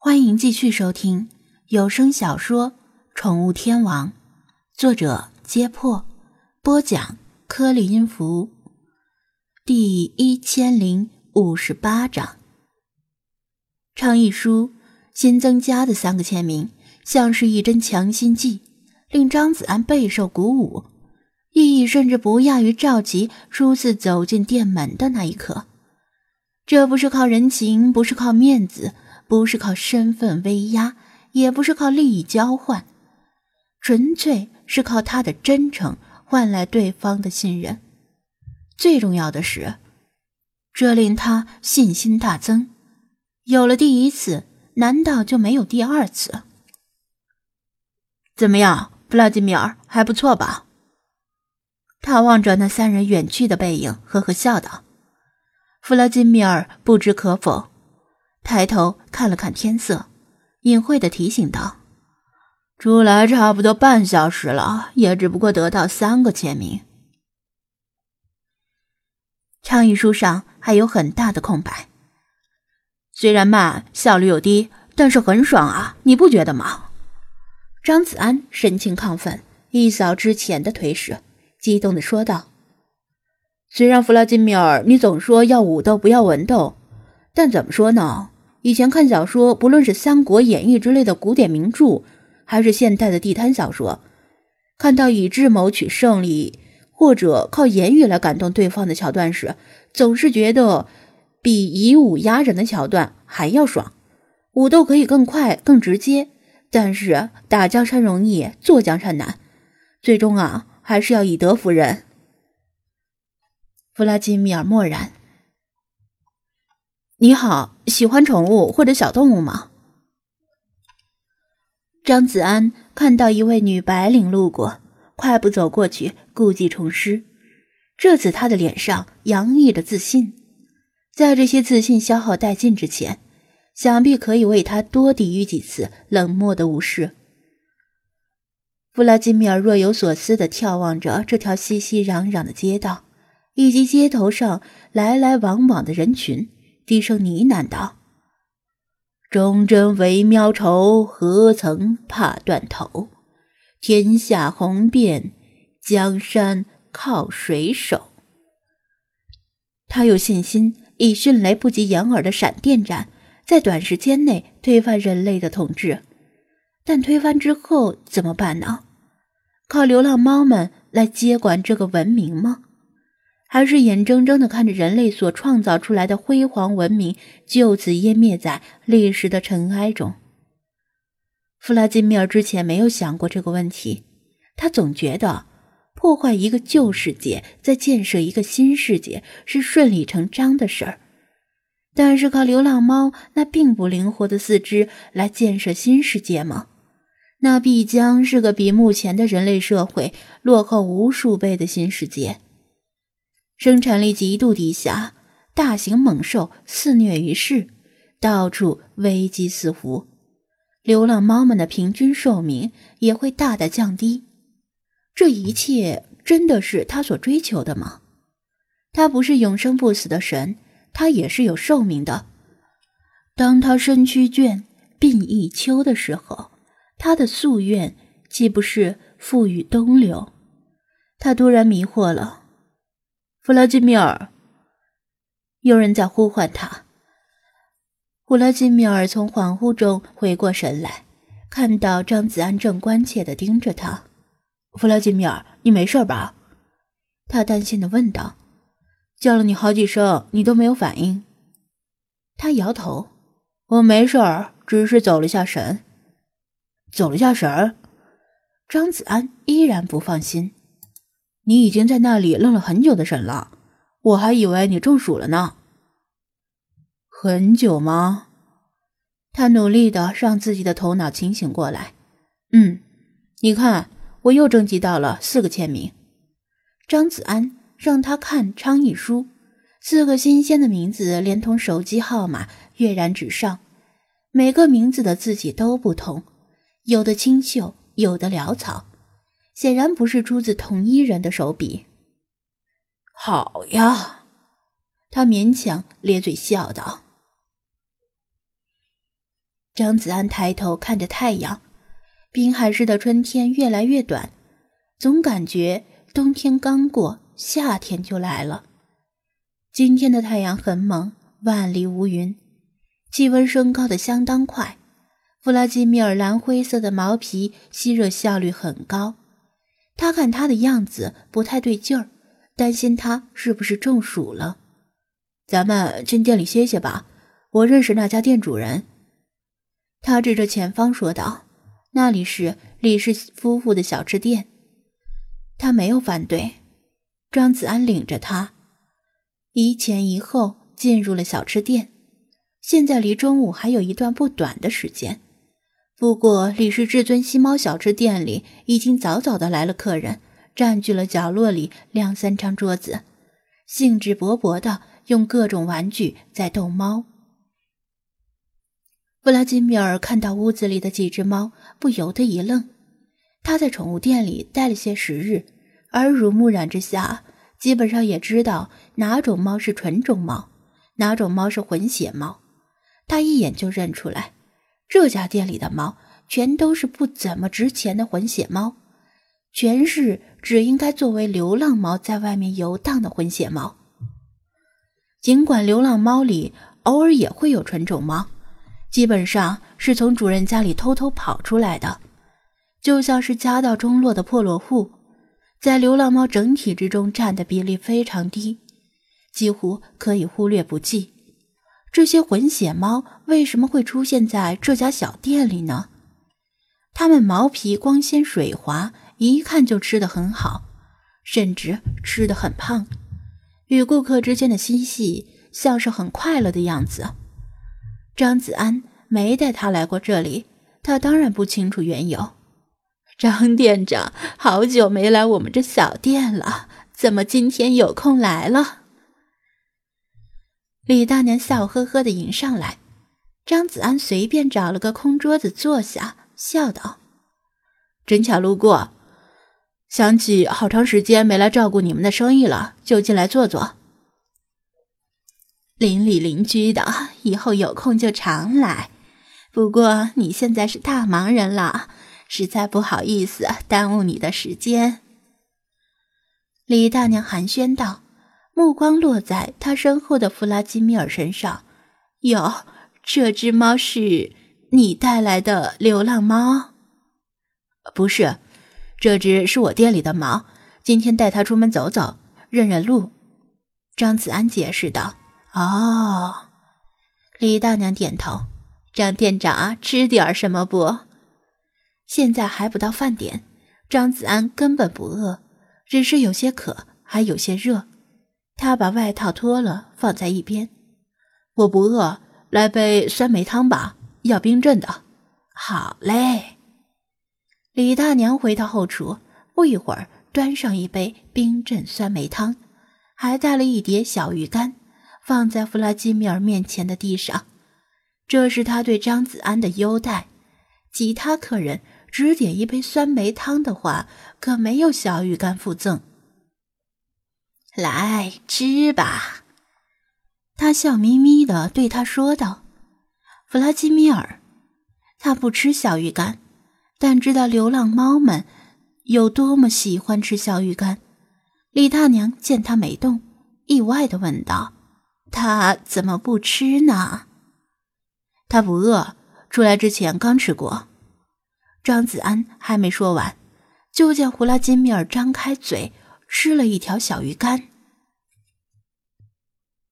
欢迎继续收听有声小说《宠物天王》，作者：揭破，播讲：颗粒音符，第一千零五十八章。倡议书新增加的三个签名，像是一针强心剂，令张子安备受鼓舞，意义甚至不亚于赵吉初次走进店门的那一刻。这不是靠人情，不是靠面子。不是靠身份威压，也不是靠利益交换，纯粹是靠他的真诚换来对方的信任。最重要的是，这令他信心大增。有了第一次，难道就没有第二次？怎么样，弗拉基米尔，还不错吧？他望着那三人远去的背影，呵呵笑道。弗拉基米尔不知可否。抬头看了看天色，隐晦的提醒道：“出来差不多半小时了，也只不过得到三个签名。倡议书上还有很大的空白。虽然慢，效率又低，但是很爽啊，你不觉得吗？”张子安神情亢奋，一扫之前的颓势，激动的说道：“虽然弗拉基米尔，你总说要武斗不要文斗，但怎么说呢？”以前看小说，不论是《三国演义》之类的古典名著，还是现代的地摊小说，看到以智谋取胜利，或者靠言语来感动对方的桥段时，总是觉得比以武压人的桥段还要爽。武斗可以更快、更直接，但是打江山容易，坐江山难，最终啊，还是要以德服人。弗拉基米尔默然。你好，喜欢宠物或者小动物吗？张子安看到一位女白领路过，快步走过去，故技重施。这次他的脸上洋溢着自信，在这些自信消耗殆尽之前，想必可以为他多抵御几次冷漠的无视。弗拉基米尔若有所思地眺望着这条熙熙攘攘的街道，以及街头上来来往往的人群。低声呢喃道：“忠贞为喵愁，何曾怕断头？天下红遍，江山靠谁守？”他有信心以迅雷不及掩耳的闪电战，在短时间内推翻人类的统治。但推翻之后怎么办呢？靠流浪猫们来接管这个文明吗？还是眼睁睁的看着人类所创造出来的辉煌文明就此湮灭在历史的尘埃中。弗拉基米尔之前没有想过这个问题，他总觉得破坏一个旧世界，再建设一个新世界是顺理成章的事儿。但是靠流浪猫那并不灵活的四肢来建设新世界吗？那必将是个比目前的人类社会落后无数倍的新世界。生产力极度低下，大型猛兽肆虐于世，到处危机四伏，流浪猫们的平均寿命也会大大降低。这一切真的是他所追求的吗？他不是永生不死的神，他也是有寿命的。当他身躯倦、鬓已秋的时候，他的夙愿岂不是付与东流？他突然迷惑了。弗拉基米尔，有人在呼唤他。弗拉基米尔从恍惚中回过神来，看到张子安正关切的盯着他。弗拉基米尔，你没事吧？他担心的问道。叫了你好几声，你都没有反应。他摇头。我没事儿，只是走了下神。走了下神。张子安依然不放心。你已经在那里愣了很久的神了，我还以为你中暑了呢。很久吗？他努力的让自己的头脑清醒过来。嗯，你看，我又征集到了四个签名。张子安让他看倡议书，四个新鲜的名字连同手机号码跃然纸上，每个名字的字迹都不同，有的清秀，有的潦草。显然不是出自同一人的手笔。好呀，他勉强咧嘴笑道。张子安抬头看着太阳，滨海市的春天越来越短，总感觉冬天刚过，夏天就来了。今天的太阳很猛，万里无云，气温升高的相当快。弗拉基米尔蓝灰色的毛皮吸热效率很高，他看他的样子不太对劲儿，担心他是不是中暑了。咱们进店里歇歇吧，我认识那家店主人。他指着前方说道：“那里是李氏夫妇的小吃店。”他没有反对。张子安领着他，一前一后进入了小吃店。现在离中午还有一段不短的时间。不过，李氏至尊西猫小吃店里已经早早的来了客人，占据了角落里两三张桌子，兴致勃勃的用各种玩具在逗猫。弗拉基米尔看到屋子里的几只猫，不由得一愣。他在宠物店里待了些时日，耳濡目染之下，基本上也知道哪种猫是纯种猫，哪种猫是混血猫。他一眼就认出来，这家店里的猫全都是不怎么值钱的混血猫，全是只应该作为流浪猫在外面游荡的混血猫。尽管流浪猫里偶尔也会有纯种猫。基本上是从主人家里偷偷跑出来的，就像是家道中落的破落户，在流浪猫整体之中占的比例非常低，几乎可以忽略不计。这些混血猫为什么会出现在这家小店里呢？它们毛皮光鲜水滑，一看就吃得很好，甚至吃得很胖，与顾客之间的嬉戏像是很快乐的样子。张子安没带他来过这里，他当然不清楚缘由。张店长好久没来我们这小店了，怎么今天有空来了？李大娘笑呵呵的迎上来，张子安随便找了个空桌子坐下，笑道：“真巧路过，想起好长时间没来照顾你们的生意了，就进来坐坐。”邻里邻居的，以后有空就常来。不过你现在是大忙人了，实在不好意思耽误你的时间。”李大娘寒暄道，目光落在他身后的弗拉基米尔身上。“哟，这只猫是你带来的流浪猫？”“不是，这只是我店里的猫，今天带它出门走走，认认路。”张子安解释道。哦，李大娘点头。张店长啊吃点什么不？现在还不到饭点，张子安根本不饿，只是有些渴，还有些热。他把外套脱了，放在一边。我不饿，来杯酸梅汤吧，要冰镇的。好嘞。李大娘回到后厨，不一会儿端上一杯冰镇酸梅汤，还带了一碟小鱼干。放在弗拉基米尔面前的地上，这是他对张子安的优待。其他客人只点一杯酸梅汤的话，可没有小鱼干附赠。来吃吧，他笑眯眯的对他说道：“弗拉基米尔，他不吃小鱼干，但知道流浪猫们有多么喜欢吃小鱼干。”李大娘见他没动，意外的问道。他怎么不吃呢？他不饿，出来之前刚吃过。张子安还没说完，就见胡拉金米尔张开嘴吃了一条小鱼干。